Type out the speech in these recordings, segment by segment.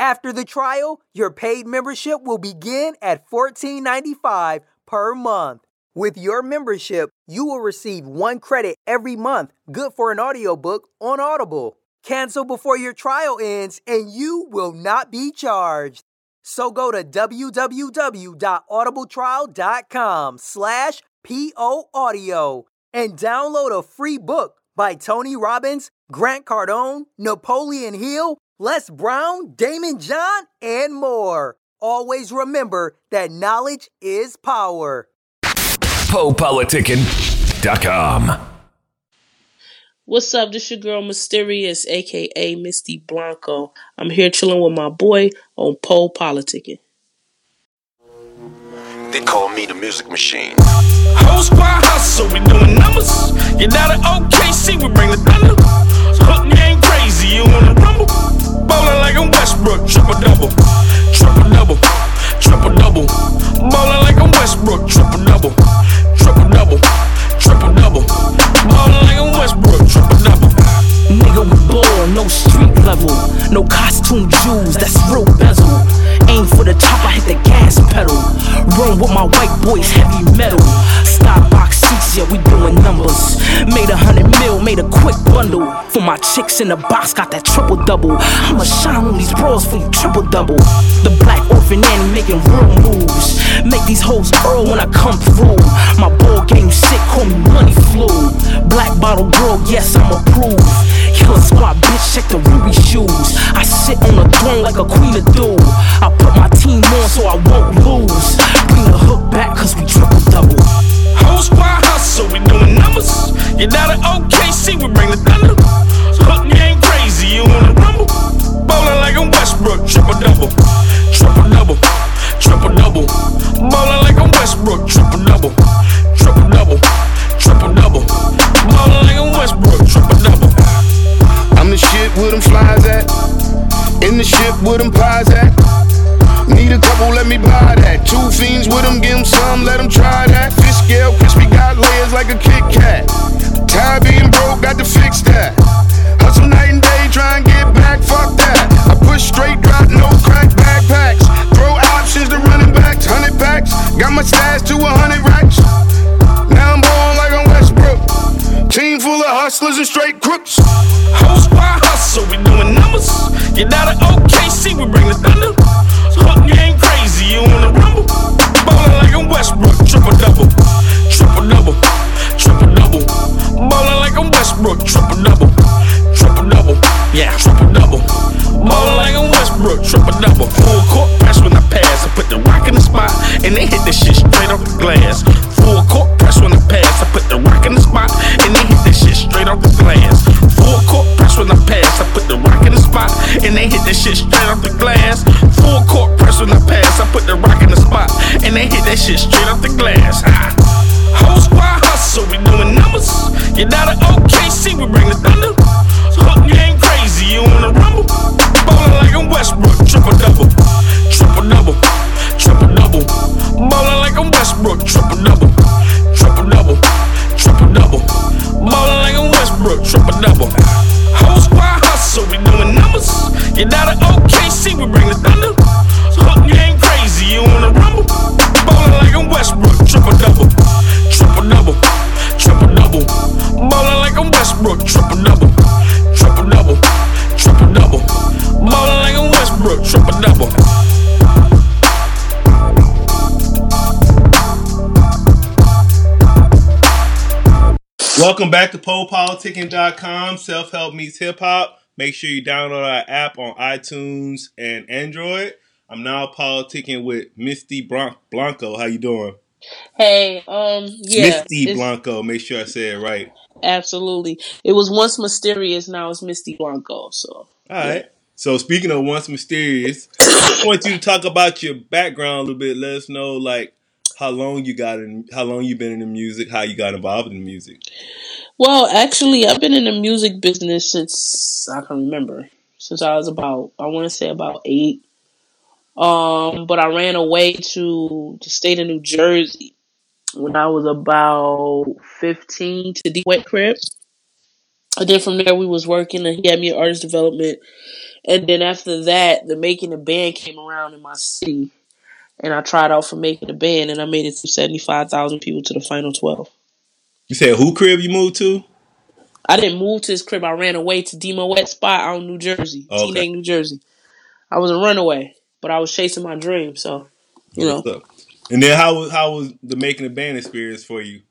After the trial, your paid membership will begin at $14.95 per month. With your membership, you will receive one credit every month, good for an audiobook on Audible. Cancel before your trial ends and you will not be charged. So go to www.audibletrial.com slash poaudio and download a free book by Tony Robbins, Grant Cardone, Napoleon Hill, Les Brown, Daymond John, and more. Always remember that knowledge is power. PoePoliticking.com. What's up? This your girl Mysterious, aka Misty Blanco. I'm here chilling with my boy on Poe Politicking. They call me the music machine. Whole squad hustle, we doing numbers. Get out of OKC, we bring the thunder. Hook game crazy, you wanna rumble? Ballin' like I'm Westbrook, triple double, triple double, triple double. Ballin' like I'm Westbrook, triple double, triple double, triple double. Ballin' like I'm Westbrook, triple double. Nigga, we ball, no street level. No costume jewels, that's real bezel. Aim for the top, I hit the gas pedal. Run with my white boys, heavy metal. Starbox yeah, we doing numbers. Made a hundred mil, made a quick bundle. For my chicks in the box, got that triple double. I'ma shine on these bros for you triple double. The black orphan Annie making real moves. Make these hoes earl when I come through. My ball game sick, call me money flu. Black bottle girl, yes, I'm approved. Killer squad, bitch, check the ruby shoes. I sit on the throne like a queen of do. I put my team on so I won't lose. Bring the hook back, cause we triple double. Whole squad hustle, we doing numbers. Get out of OKC, we bring the thunder. Hook game crazy, you wanna rumble? Ballin' like I'm Westbrook, triple double, triple double, triple double. Ballin' like I'm Westbrook, triple double, triple double, triple double. Ballin' like I'm Westbrook, triple double. I'm the shit where them flies at. In the ship where them pies at. Fiends give them some, let them try that. Fish scale, crispy, got layers like a Kit Kat. Tired being broke, got to fix that. Hustle night and day, try and get back, fuck that. I push straight, drop, no crack backpacks. Throw options to running backs, hundred packs. Got my stash to a hundred racks. Now I'm ballin' like I'm Westbrook. Team full of hustlers and straight crooks. Whole squad hustle, we doing numbers. Get out double. Full court press when I pass, I put the rock in the spot, and they hit Welcome back to PoePoliticking.com. Self help meets hip hop. Make sure you download our app on iTunes and Android. I'm now politicking with Misty Bron- Blanco. How you doing? Hey, um, yeah, Misty Blanco. Make sure I say it right. absolutely. It was once mysterious, now it's Misty Blanco. So All right. So speaking of once mysterious, I want you to talk about your background a little bit. Let us know like how long you got in, how long you been in the music, how you got involved in the music. Well, actually, I've been in the music business since I can remember. Since I was about, I want to say about eight. Um, but I ran away to the state of New Jersey when I was about fifteen to D Wet Crib. And then from there we was working and he had me at artist development. And then after that, the making a band came around in my city. And I tried out for making a band and I made it to seventy five thousand people to the final twelve. You said who crib you moved to? I didn't move to his crib. I ran away to Demo Wet Spot out in New Jersey, Okay. Teaneck, New Jersey. I was a runaway, but I was chasing my dream. So, you know, up? And then how was how was the making a band experience for you?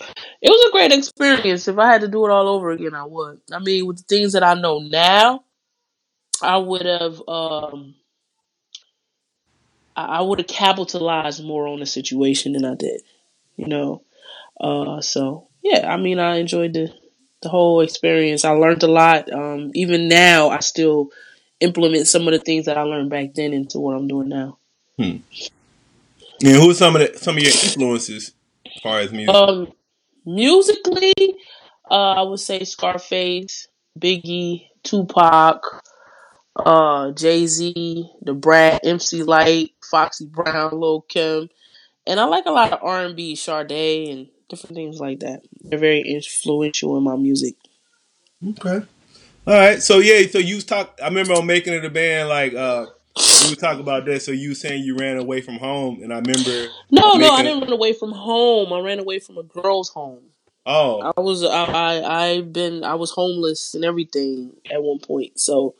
it was a great experience. If I had to do it all over again, I would. I mean, with the things that I know now, I would have, um, I I would have capitalized more on the situation than I did. You know, uh, so yeah. I mean, I enjoyed the the whole experience. I learned a lot. Um, even now, I still implement some of the things that I learned back then into what I'm doing now. And who are some of the some of your influences as far as music? Um, musically, uh, I would say Scarface, Biggie, Tupac, uh, Jay Z, Da Brat, MC Lyte, Foxy Brown, Lil Kim, and I like a lot of R and B, Sade, and different things like that. They're very influential in my music. Okay. All right. So yeah, so you was talk I remember on making it a band, like uh you were talking about that. So you were saying you ran away from home and I remember No, no, I didn't run away from home. I ran away from a girl's home. Oh, I was I I I've been I was homeless and everything at one point. So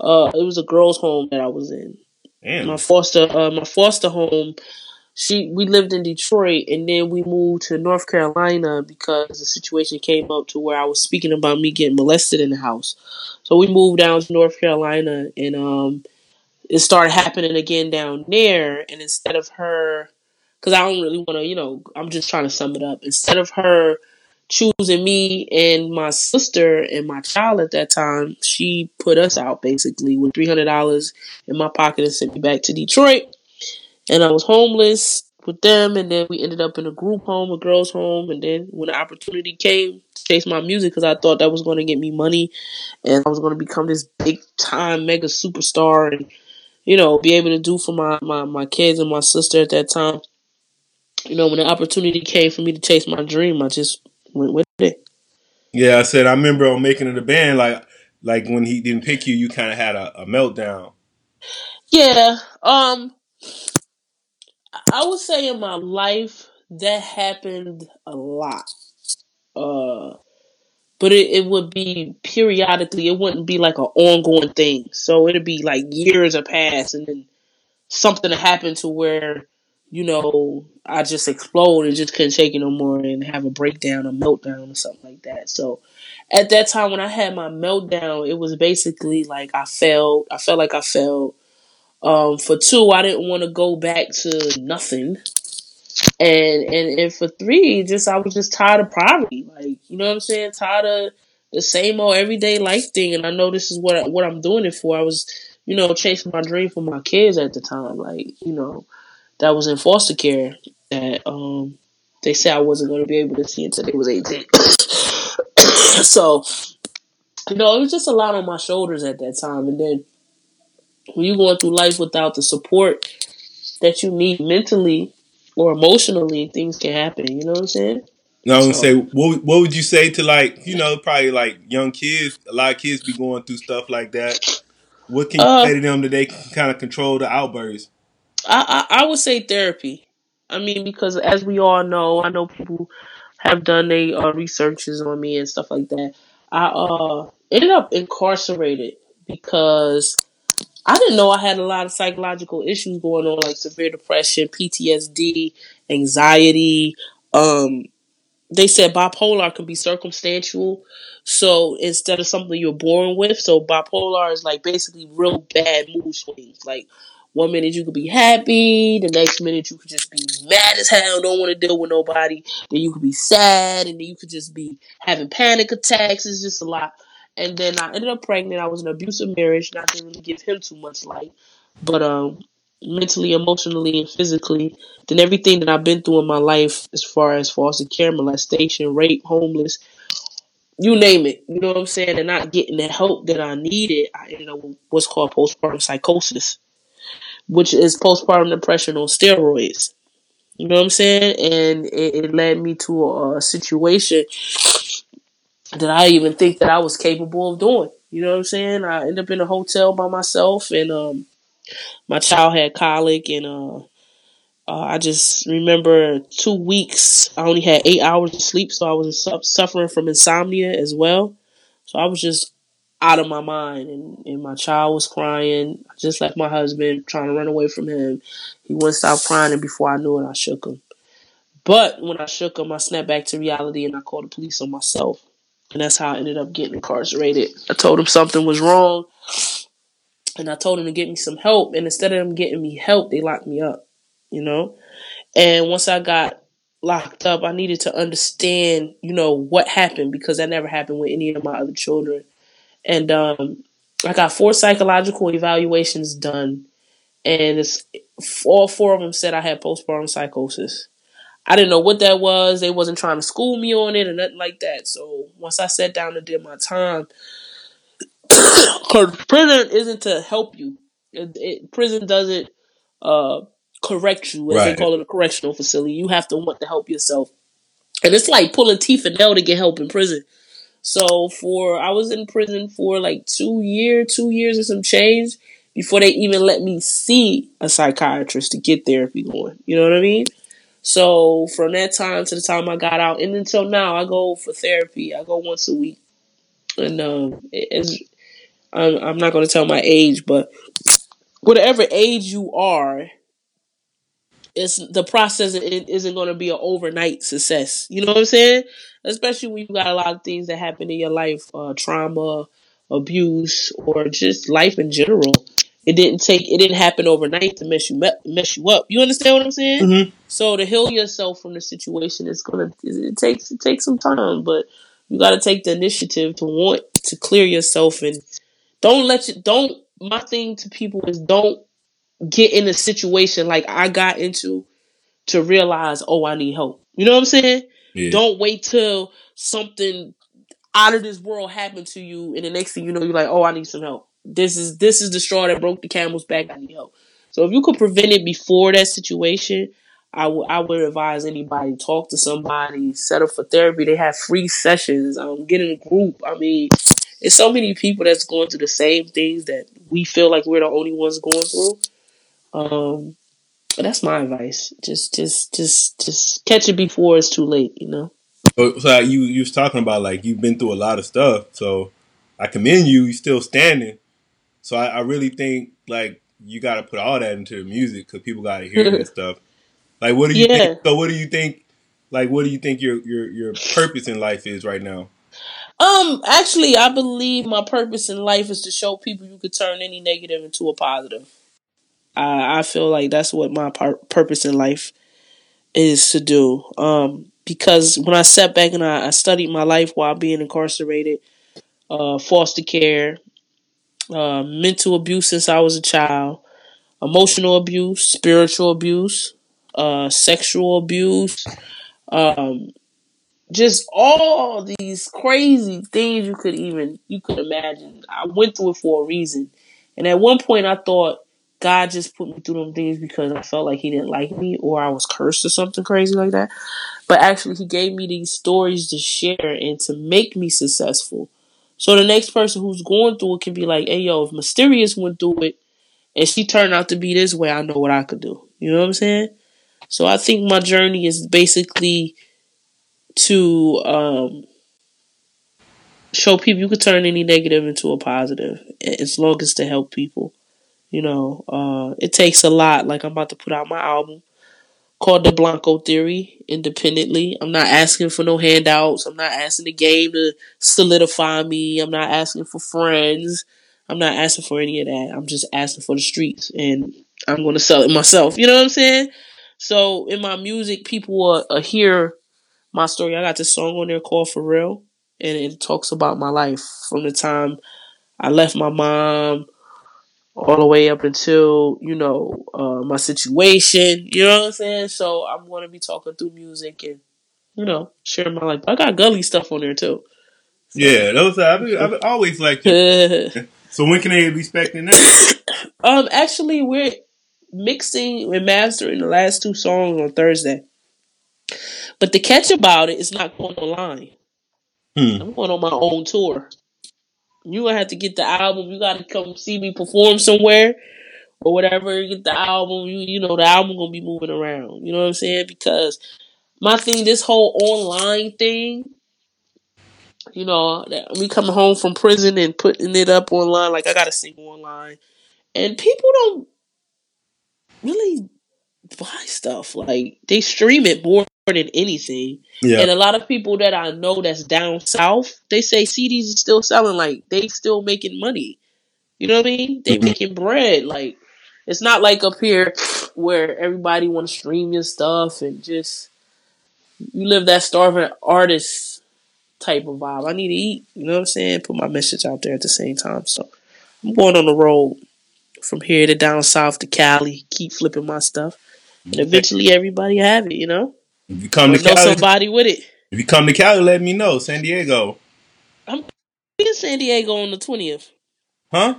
uh it was a girl's home that I was in. Damn. My foster uh my foster home she we lived in Detroit and then we moved to North Carolina because the situation came up to where I was speaking about me getting molested in the house. So we moved down to North Carolina and um it started happening again down there and instead of her because I don't really want to, you know, I'm just trying to sum it up. Instead of her choosing me and my sister and my child at that time, she put us out basically with three hundred dollars in my pocket and sent me back to Detroit. And I was homeless with them, and then we ended up in a group home, a girls' home. And then when the opportunity came to chase my music, because I thought that was going to get me money, and I was going to become this big time mega superstar, and you know, be able to do for my my my kids and my sister at that time you know, when the opportunity came for me to chase my dream, I just went with it. Yeah, I said I remember on making it a band, like like when he didn't pick you, you kind of had a, a meltdown. Yeah, um, I would say in my life that happened a lot. Uh, but it, it would be periodically. It wouldn't be like an ongoing thing. So it'd be like years have passed, and then something happened to where you know I just explode and just couldn't take it no more and have a breakdown, a meltdown, or something like that. So at that time when I had my meltdown, it was basically like I felt. I felt like I felt. Um, for two, I didn't want to go back to nothing, and and and for three, just I was just tired of poverty. Like you know what I'm saying, tired of the same old everyday life thing. And I know this is what what I'm doing it for. I was, you know, chasing my dream for my kids at the time. Like you know, that was in foster care. That um, they said I wasn't going to be able to see until they was 18. so, you know, it was just a lot on my shoulders at that time. And then when you're going through life without the support that you need mentally or emotionally, things can happen. You know what I'm saying? No, I was gonna So- say, what what would you say to like you know probably like young kids? A lot of kids be going through stuff like that. What can you Uh, say to them that they can kind of control the outbursts? I, I would say therapy. I mean, because as we all know, I know people have done their uh, researches on me and stuff like that. I uh ended up incarcerated because I didn't know I had a lot of psychological issues going on, like severe depression, PTSD, anxiety. Um, they said bipolar can be circumstantial. So instead of something you're born with, so bipolar is like basically real bad mood swings. Like one minute you could be happy, the next minute you could just be mad as hell, don't want to deal with nobody. Then you could be sad, and then you could just be having panic attacks. It's just a lot. and then I ended up pregnant. I was in an abusive marriage, and I didn't really give him too much light, but um, mentally, emotionally, and physically, then everything that I've been through in my life, as far as foster care, molestation, rape, homeless, you name it, you know what I'm saying, and not getting the help that I needed, I ended up with what's called postpartum psychosis, which is postpartum depression on steroids. You know what I'm saying? And it, it led me to a, situation that I even think that I was capable of doing. You know what I'm saying? I ended up in a hotel by myself, and um, my child had colic, and uh, uh, I just remember two weeks. I only had eight hours of sleep, so I was su- suffering from insomnia as well. So I was just out of my mind, and, and my child was crying. Just like my husband, trying to run away from him. He wouldn't stop crying, and before I knew it, I shook him. But when I shook him, I snapped back to reality, and I called the police on myself. And that's how I ended up getting incarcerated. I told him something was wrong, and I told him to get me some help. And instead of them getting me help, they locked me up, you know? And once I got locked up, I needed to understand, you know, what happened because that never happened with any of my other children. And um, I got four psychological evaluations done, and it's all four of them said I had postpartum psychosis. I didn't know what that was. They wasn't trying to school me on it or nothing like that. So once I sat down and did my time, because prison isn't to help you. It, it, prison doesn't uh, correct you, as they call it, a correctional facility. You have to want to help yourself, and it's like pulling teeth and nail to get help in prison. So for I was in prison for like two year, two years and some change before they even let me see a psychiatrist to get therapy going. You know what I mean? So from that time to the time I got out, and until now, I go for therapy. I go once a week, and um, it's I'm, I'm not going to tell my age, but whatever age you are, it's the process it isn't going to be an overnight success. You know what I'm saying? Especially when you got a lot of things that happen in your life, uh, trauma, abuse, or just life in general. It didn't take. It didn't happen overnight to mess you mess you up. You understand what I'm saying? Mhm. So to heal yourself from the situation, it's gonna. It takes it takes some time, but you got to take the initiative to want to clear yourself and don't let you. Don't. My thing to people is don't get in a situation like I got into to realize, oh, I need help. You know what I'm saying? Yeah. Don't wait till something out of this world happened to you, and the next thing you know, you're like, oh, I need some help. This is this is the straw that broke the camel's back. I need help. So if you could prevent it before that situation, I would I would advise anybody talk to somebody, set up for therapy. They have free sessions. Um, get in a group. I mean, it's so many people that's going through the same things that we feel like we're the only ones going through. Um, that's my advice. Just, just, just, just catch it before it's too late. You know. So, so you you was talking about like you've been through a lot of stuff. So I commend you. You still standing. So I, I really think like you got to put all that into the music because people got to hear that stuff. Like, what do you Yeah. think? So what do you think? Like, what do you think your your your purpose in life is right now? Um, actually, I believe my purpose in life is to show people you could turn any negative into a positive. I I feel like that's what my par- purpose in life is to do. Um, because when I sat back and I, I studied my life while being incarcerated, uh, foster care, uh, mental abuse since I was a child, emotional abuse, spiritual abuse, uh, sexual abuse, um, just all these crazy things you could even you could imagine. I went through it for a reason, and at one point I thought God just put me through them things because I felt like He didn't like me or I was cursed or something crazy like that. But actually, He gave me these stories to share and to make me successful. So the next person who's going through it can be like, "Hey, yo, if Mysterious went through it and she turned out to be this way, I know what I could do." You know what I'm saying? So I think my journey is basically to um, show people you could turn any negative into a positive as long as to help people. You know, uh, it takes a lot. Like I'm about to put out my album called The Blanco Theory independently. I'm not asking for no handouts. I'm not asking the game to solidify me. I'm not asking for friends. I'm not asking for any of that. I'm just asking for the streets and I'm going to sell it myself. You know what I'm saying? So in my music, people uh, hear my story. I got this song on there called For Real. and it talks about my life from the time I left my mom all the way up until you know uh, my situation. You know what I'm saying? So I'm going to be talking through music and you know sharing my life. I got gully stuff on there too. Yeah, those I've, I've always liked so when can they be expecting that? um, actually, we're mixing and mastering the last two songs on Thursday. But the catch about it is not going online. Hmm. I'm going on my own tour. You gonna have to get the album. You gotta come see me perform somewhere or whatever. Get the album. You you know the album gonna be moving around. You know what I'm saying? Because my thing, this whole online thing, you know, that- me coming home from prison and putting it up online, like I gotta sing online, and people don't really buy stuff. Like they stream it more than anything. Yeah. And a lot of people that I know that's down south, they say CDs is still selling. Like they still making money. You know what I mean? They Mhm. making bread. Like it's not like up here where everybody want to stream your stuff and just you live that starving artist type of vibe. I need to eat. You know what I'm saying? Put my message out there at the same time. So I'm going on the road from here to down south to Cali. Keep flipping my stuff, and eventually everybody have it. You know, If you come or to know Cali, somebody with it. if you come to Cali, let me know. San Diego, I'm in San Diego on the twentieth. huh?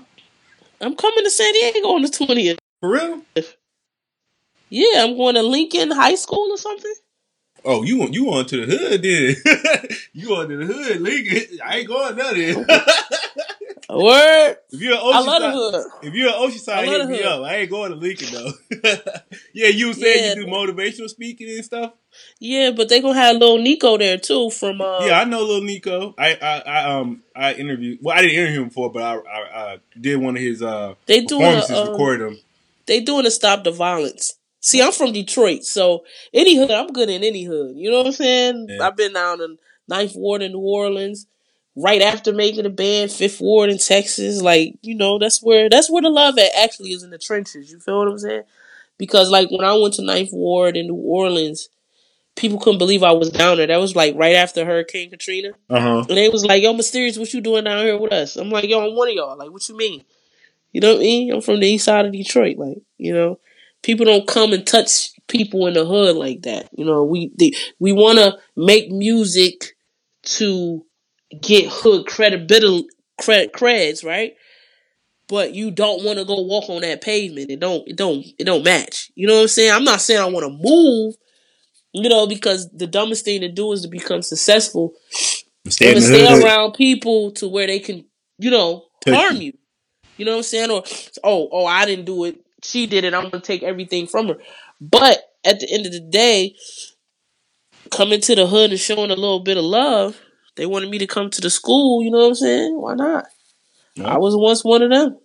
I'm coming to San Diego on the twentieth. For real? Yeah, I'm going to Lincoln High School or something. Oh, you want you on to the hood then? you on to the hood, Lincoln? I ain't going nothing. Word. if you're an I love the Oceanside, if you're an Oceanside, hit me up. I ain't going to Lincoln though. yeah, you said Yeah. you do motivational speaking and stuff. Yeah, but they gonna have little Nico there too from uh yeah, I know little Nico. I, I, I um I interviewed. Well, I didn't interview him before, but I, I, I did one of his uh they doing a, performances. uh, recorded him. they doing a stop the violence. See, I'm from Detroit, so any hood, I'm good in any hood. You know what I'm saying? Yeah. I've been down in Ninth Ward in New Orleans, right after making the band, Fifth Ward in Texas. Like, you know, that's where that's where the love at actually is in the trenches. You feel what I'm saying? Because like when I went to Ninth Ward in New Orleans, people couldn't believe I was down there. That was like right after Hurricane Katrina. Uh huh. And they was like, yo, Mysterious, what you doing down here with us? I'm like, yo, I'm one of y'all. Like, what you mean? You know what I mean? I'm from the east side of Detroit. Like, you know, people don't come and touch people in the hood like that. You know, we they, we want to make music to get hood credibility, cred, creds, right? But you don't want to go walk on that pavement. It don't, it don't, it don't match. You know what I'm saying? I'm not saying I want to move, you know, because the dumbest thing to do is to become successful Stay stay around people to where they can, you know, harm you. you. You know what I'm saying? Or oh, oh, I didn't do it. She did it. I'm gonna take everything from her. But at the end of the day, coming to the hood and showing a little bit of love, they wanted me to come to the school. You know what I'm saying? Why not? Yeah. I was once one of them.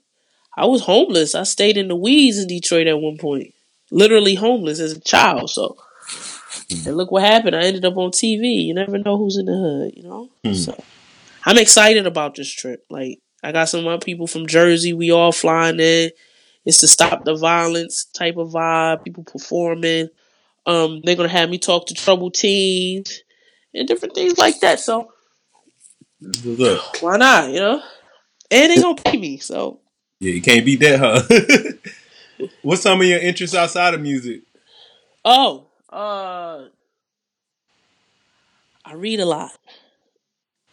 I was homeless. I stayed in the weeds in Detroit at one point, literally homeless as a child. So, and look what happened. I ended up on TV. You never know who's in the hood. You know. Hmm. So, I'm excited about this trip. Like, I got some of my people from Jersey. We all flying in. It's to stop the violence type of vibe. People performing. Um, they're gonna have me talk to troubled teens and different things like that. So Up? why not? You know. And they gonna pay me. So Yeah, you can't beat that, huh? What's some of your interests outside of music? oh, uh, I read a lot.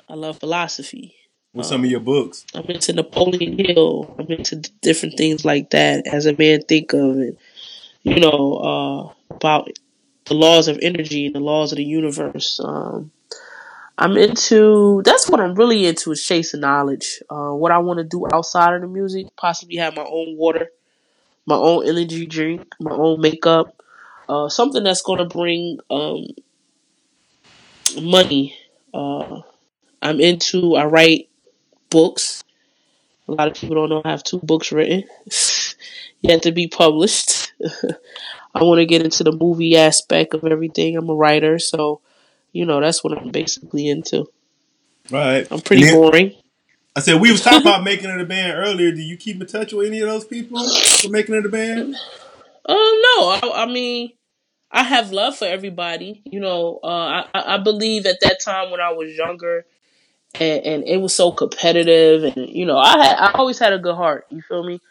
I love philosophy. What's some of your books? I'm into Napoleon Hill. I'm into different things like that As a Man Thinketh. You know, uh, about the laws of energy and the laws of the universe. Um, I'm into that's what I'm really into is chasing knowledge. Uh, what I want to do outside of the music, possibly have my own water, my own energy drink, my own makeup, uh, something that's going to bring um, money. Uh, I'm into. I write books. A lot of people don't know I have two books written, yet to be published. I want to get into the movie aspect of everything. I'm a writer, so you know that's what I'm basically into. Right. I'm pretty then- boring. I said we was talking about making it a band earlier. Do you keep in touch with any of those people for making it a band? Oh no, I, I mean, I have love for everybody. You know, uh, I I I believe at that time when I was younger, and, and it was so competitive, and you know, I had I always had a good heart. You feel me?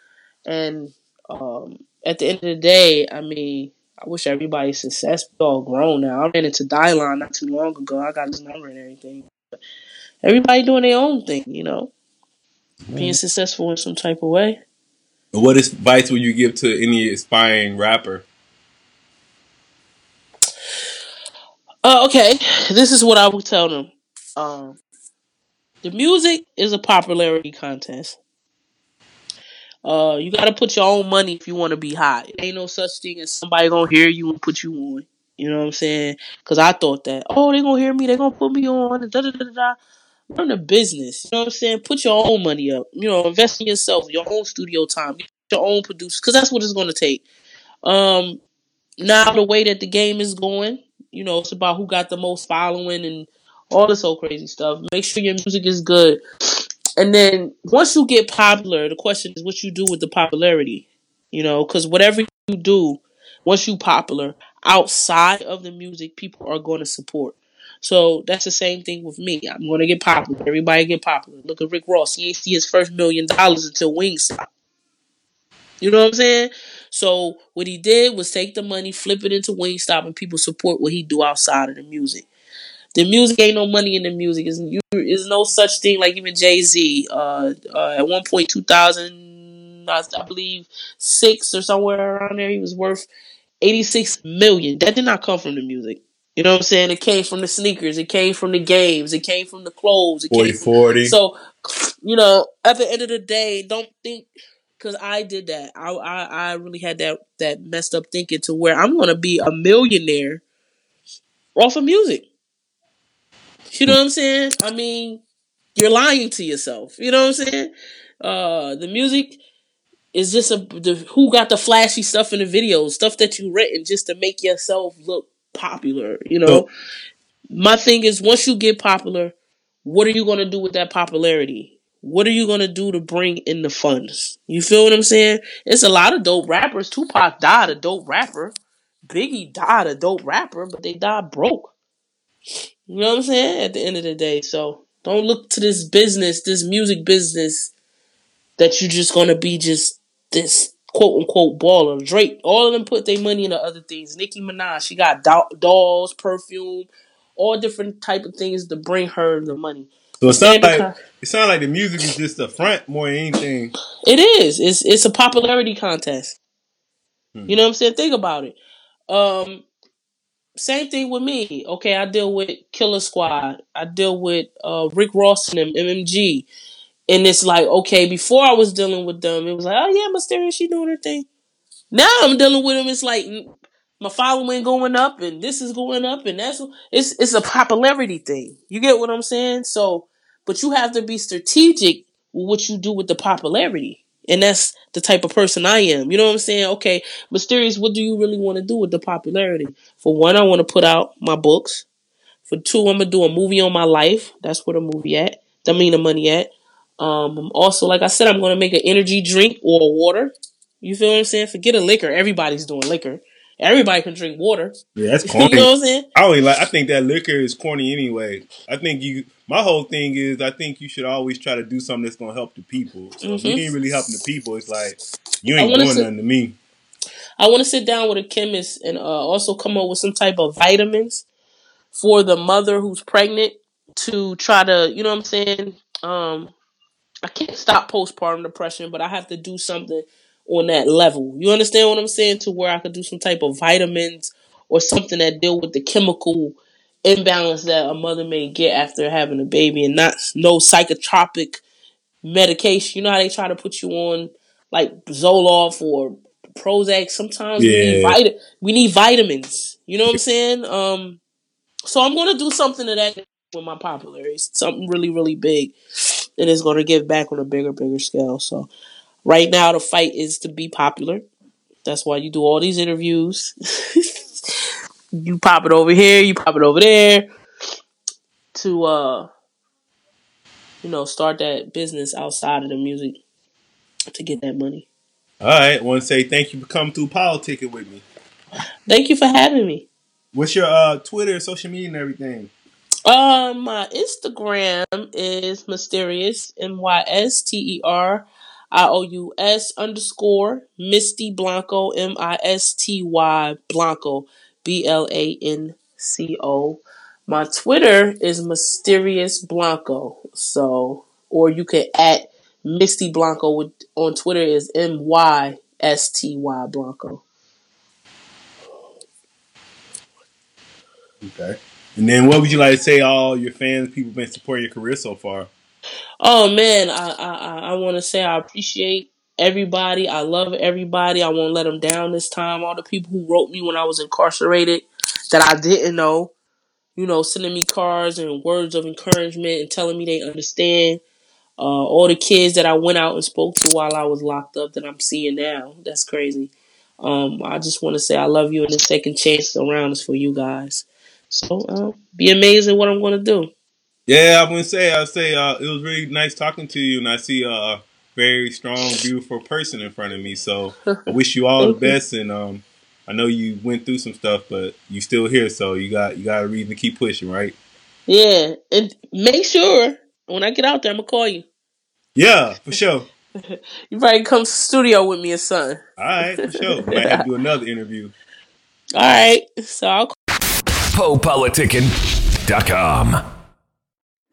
And um, at the end of the day, I mean, I wish everybody success. We all grown now. I ran into Dylan not too long ago. I got his number and everything. But everybody doing their own thing, you know, being successful in some type of way. What advice would you give to any aspiring rapper? Uh, okay, this is what I would tell them. Um, the music is a popularity contest. Uh, you gotta put your own money if you want to be hot. It ain't no such thing as somebody gonna hear you and put you on. You know what I'm saying? Because I thought that, oh, they gonna hear me, they gonna put me on, da da da da. Learn the business. You know what I'm saying? Put your own money up. You know, invest in yourself, your own studio time, your own producers, because that's what it's gonna take. Um, now the way that the game is going, you know, it's about who got the most following and all this whole crazy stuff. Make sure your music is good. And then once you get popular, the question is what you do with the popularity. You know, because whatever you do, once you popular, outside of the music, people are going to support. So that's the same thing with me. I'm going to get popular. Everybody get popular. Look at Rick Ross. He ain't see his first million dollars until Wingstop. You know what I'm saying? So what he did was take the money, flip it into Wingstop, and people support what he do outside of the music. The music ain't no money in the music. Is you is no such thing like even Jay Z. Uh, uh, at one point, two thousand, I, I believe six or somewhere around there, he was worth eighty six million. That did not come from the music. You know what I'm saying? It came from the sneakers. It came from the games. It came from the clothes. It 40 came 40. so, you know, at the end of the day, don't think because I did that. I, I I really had that that messed up thinking to where I'm gonna be a millionaire off of music. You know what I'm saying? I mean, you're lying to yourself. You know what I'm saying? Uh, the music is just a the, who got the flashy stuff in the videos, stuff that you written just to make yourself look popular. You know, my thing is once you get popular, what are you gonna do with that popularity? What are you gonna do to bring in the funds? You feel what I'm saying? It's a lot of dope rappers. Tupac died a dope rapper. Biggie died a dope rapper, but they died broke. You know what I'm saying? At the end of the day, so don't look to this business, this music business, that you're just gonna be just this quote unquote baller. Drake, all of them put their money into other things. Nicki Minaj, she got do- dolls, perfume, all different type of things to bring her the money. So it sounds like Con- it sounds like the music is just a front more than anything. It is. It's it's a popularity contest. Hmm. You know what I'm saying? Think about it. Um, same thing with me. Okay, I deal with Killer Squad. I deal with uh, Rick Ross and them, MMG. And it's like, okay, before I was dealing with them, it was like, oh yeah, Mysteria, she doing her thing. Now I'm dealing with them. It's like my following going up, and this is going up, and that's it's it's a popularity thing. You get what I'm saying? So, but you have to be strategic with what you do with the popularity, and that's the type of person I am. You know what I'm saying? Okay, mysterious. What do you really want to do with the popularity? For one, I want to put out my books. For two, I'm gonna do a movie on my life. That's where the movie at. I mean the money at. Um, also, like I said, I'm gonna make an energy drink or water. You feel what I'm saying? Forget a liquor. Everybody's doing liquor. Everybody can drink water. Yeah, that's you corny. know what I'm saying? I only like. I think that liquor is corny anyway. I think you. My whole thing is, I think you should always try to do something that's gonna help the people. So if you Mhm. ain't really helping the people, it's like you ain't doing say- nothing to me. I want to sit down with a chemist and uh, also come up with some type of vitamins for the mother who's pregnant to try to, you know what I'm saying? Um, I can't stop postpartum depression, but I have to do something on that level. You understand what I'm saying? To where I could do some type of vitamins or something that deal with the chemical imbalance that a mother may get after having a baby and not no psychotropic medication. You know how they try to put you on like Zoloft or Prozac. Sometimes we need Yeah. vit- we need vitamins. You know what I'm saying? Um, so I'm gonna do something to that with my popularity. Something really, really big, and it's gonna give back on a bigger, bigger scale. So right now the fight is to be popular. That's why you do all these interviews. you pop it over here, you pop it over there to uh you know, start that business outside of the music to get that money. All right, want to say thank you for coming through politicking with me. Thank you for having me. What's your uh, Twitter, social media, and everything? Um, my Instagram is mysterious m y s t e r i o u s underscore Misty Blanco m i s t y Blanco b l a n c o. My Twitter is mysterious Blanco. So, or you can at Misty Blanco with on Twitter is m y s t y Blanco. Okay. And then what would you like to say all your fans, people been supporting your career so far? Oh man, I I I want to say I appreciate everybody. I love everybody. I won't let them down this time. All the people who wrote me when I was incarcerated that I didn't know, you know, sending me cards and words of encouragement and telling me they understand. Uh, all the kids that I went out and spoke to while I was locked up that I'm seeing now. That's crazy. Um, I just want to say I love you and the second chance around is for you guys. So uh, be amazed at what I'm going to do. Yeah, I wouldn't say. I'd say uh, it was really nice talking to you, and I see a very strong, beautiful person in front of me. So I wish you all the Thank you. best, and um, I know you went through some stuff, but you still here, so you got you got a reason to keep pushing, right? Yeah, and make sure when I get out there, I'm gonna call you. Yeah, for sure. You probably come to the studio with me or something. All right, for sure. We might have to do another interview. All right, so I'll PoePoliticking.com.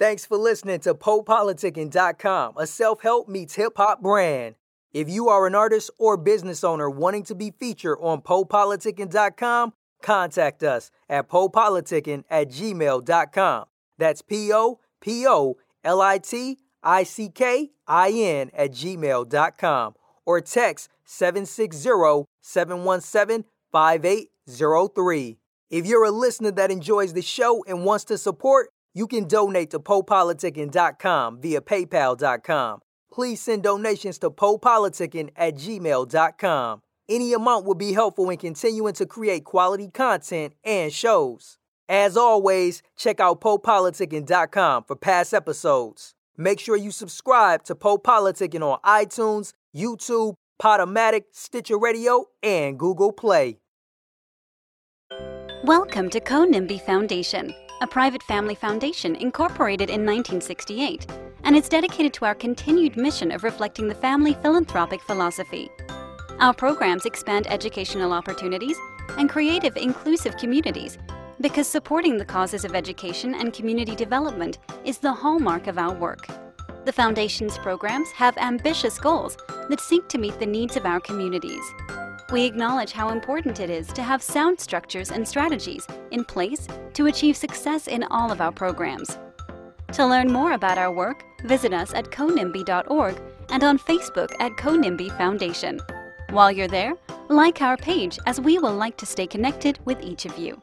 Thanks for listening to PoePoliticking.com, a self help meets hip hop brand. If you are an artist or business owner wanting to be featured on PoePoliticking.com, contact us at PoePoliticking at gmail.com. That's P O P O L I T I C K I N at gmail.com or text 760 717 5803. If you're a listener that enjoys the show and wants to support, you can donate to PoePoliticking.com via PayPal.com. Please send donations to PoePoliticking at gmail.com. Any amount will be helpful in continuing to create quality content and shows. As always, check out PoePoliticking.com for past episodes. Make sure you subscribe to Poe on iTunes, YouTube, Podomatic, Stitcher Radio, and Google Play. Welcome to Conimby Foundation, a private family foundation incorporated in 1968, and it's dedicated to our continued mission of reflecting the family philanthropic philosophy. Our programs expand educational opportunities and creative, inclusive communities because supporting the causes of education and community development is the hallmark of our work. The Foundation's programs have ambitious goals that seek to meet the needs of our communities. We acknowledge how important it is to have sound structures and strategies in place to achieve success in all of our programs. To learn more about our work, visit us at conimby.org and on Facebook at Conimby Foundation. While you're there, like our page as we will like to stay connected with each of you.